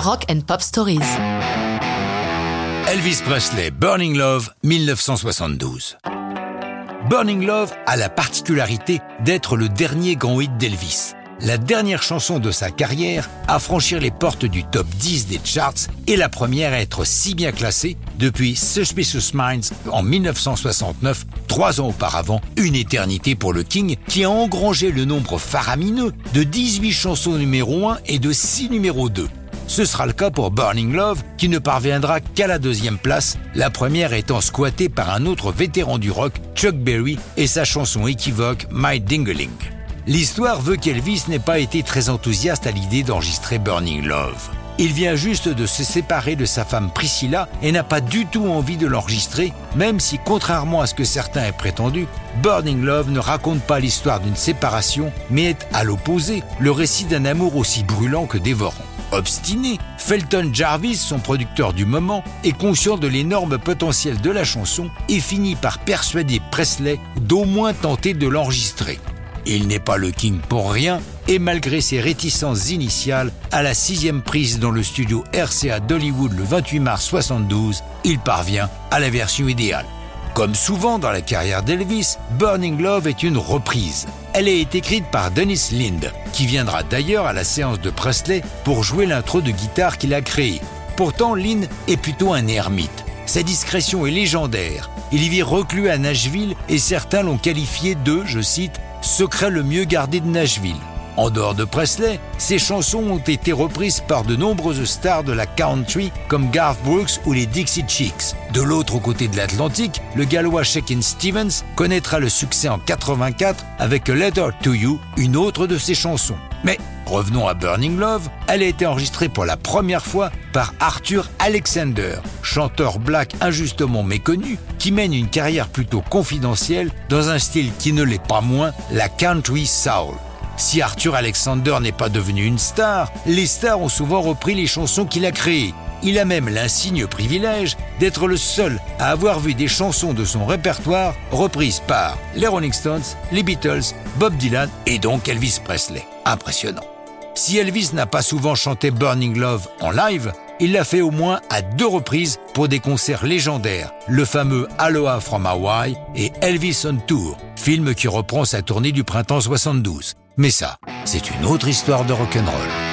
Rock and Pop Stories. Elvis Presley, Burning Love, 1972. Burning Love a la particularité d'être le dernier grand hit d'Elvis. La dernière chanson de sa carrière à franchir les portes du top 10 des charts et la première à être si bien classée depuis Suspicious Minds en 1969, trois ans auparavant, une éternité pour le King qui a engrangé le nombre faramineux de 18 chansons numéro 1 et de 6 numéro 2. Ce sera le cas pour Burning Love, qui ne parviendra qu'à la deuxième place, la première étant squattée par un autre vétéran du rock, Chuck Berry, et sa chanson équivoque My Dingling. L'histoire veut qu'Elvis n'ait pas été très enthousiaste à l'idée d'enregistrer Burning Love. Il vient juste de se séparer de sa femme Priscilla et n'a pas du tout envie de l'enregistrer, même si, contrairement à ce que certains aient prétendu, Burning Love ne raconte pas l'histoire d'une séparation, mais est, à l'opposé, le récit d'un amour aussi brûlant que dévorant. Obstiné, Felton Jarvis, son producteur du moment, est conscient de l'énorme potentiel de la chanson et finit par persuader Presley d'au moins tenter de l'enregistrer. Il n'est pas le King pour rien et malgré ses réticences initiales, à la sixième prise dans le studio RCA d'Hollywood le 28 mars 72, il parvient à la version idéale. Comme souvent dans la carrière d'Elvis, Burning Love est une reprise. Elle est écrite par Dennis Lind, qui viendra d'ailleurs à la séance de Presley pour jouer l'intro de guitare qu'il a créée. Pourtant, Lind est plutôt un ermite. Sa discrétion est légendaire. Il y vit reclus à Nashville et certains l'ont qualifié de, je cite, secret le mieux gardé de Nashville. En dehors de Presley, ses chansons ont été reprises par de nombreuses stars de la country comme Garth Brooks ou les Dixie Chicks. De l'autre côté de l'Atlantique, le gallois Shakin Stevens connaîtra le succès en 84 avec A Letter to You, une autre de ses chansons. Mais revenons à Burning Love, elle a été enregistrée pour la première fois par Arthur Alexander, chanteur black injustement méconnu, qui mène une carrière plutôt confidentielle dans un style qui ne l'est pas moins, la country soul. Si Arthur Alexander n'est pas devenu une star, les stars ont souvent repris les chansons qu'il a créées. Il a même l'insigne privilège d'être le seul à avoir vu des chansons de son répertoire reprises par les Rolling Stones, les Beatles, Bob Dylan et donc Elvis Presley. Impressionnant. Si Elvis n'a pas souvent chanté Burning Love en live, il l'a fait au moins à deux reprises pour des concerts légendaires, le fameux Aloha from Hawaii et Elvis on Tour, film qui reprend sa tournée du printemps 72. Mais ça, c'est une autre histoire de rock'n'roll.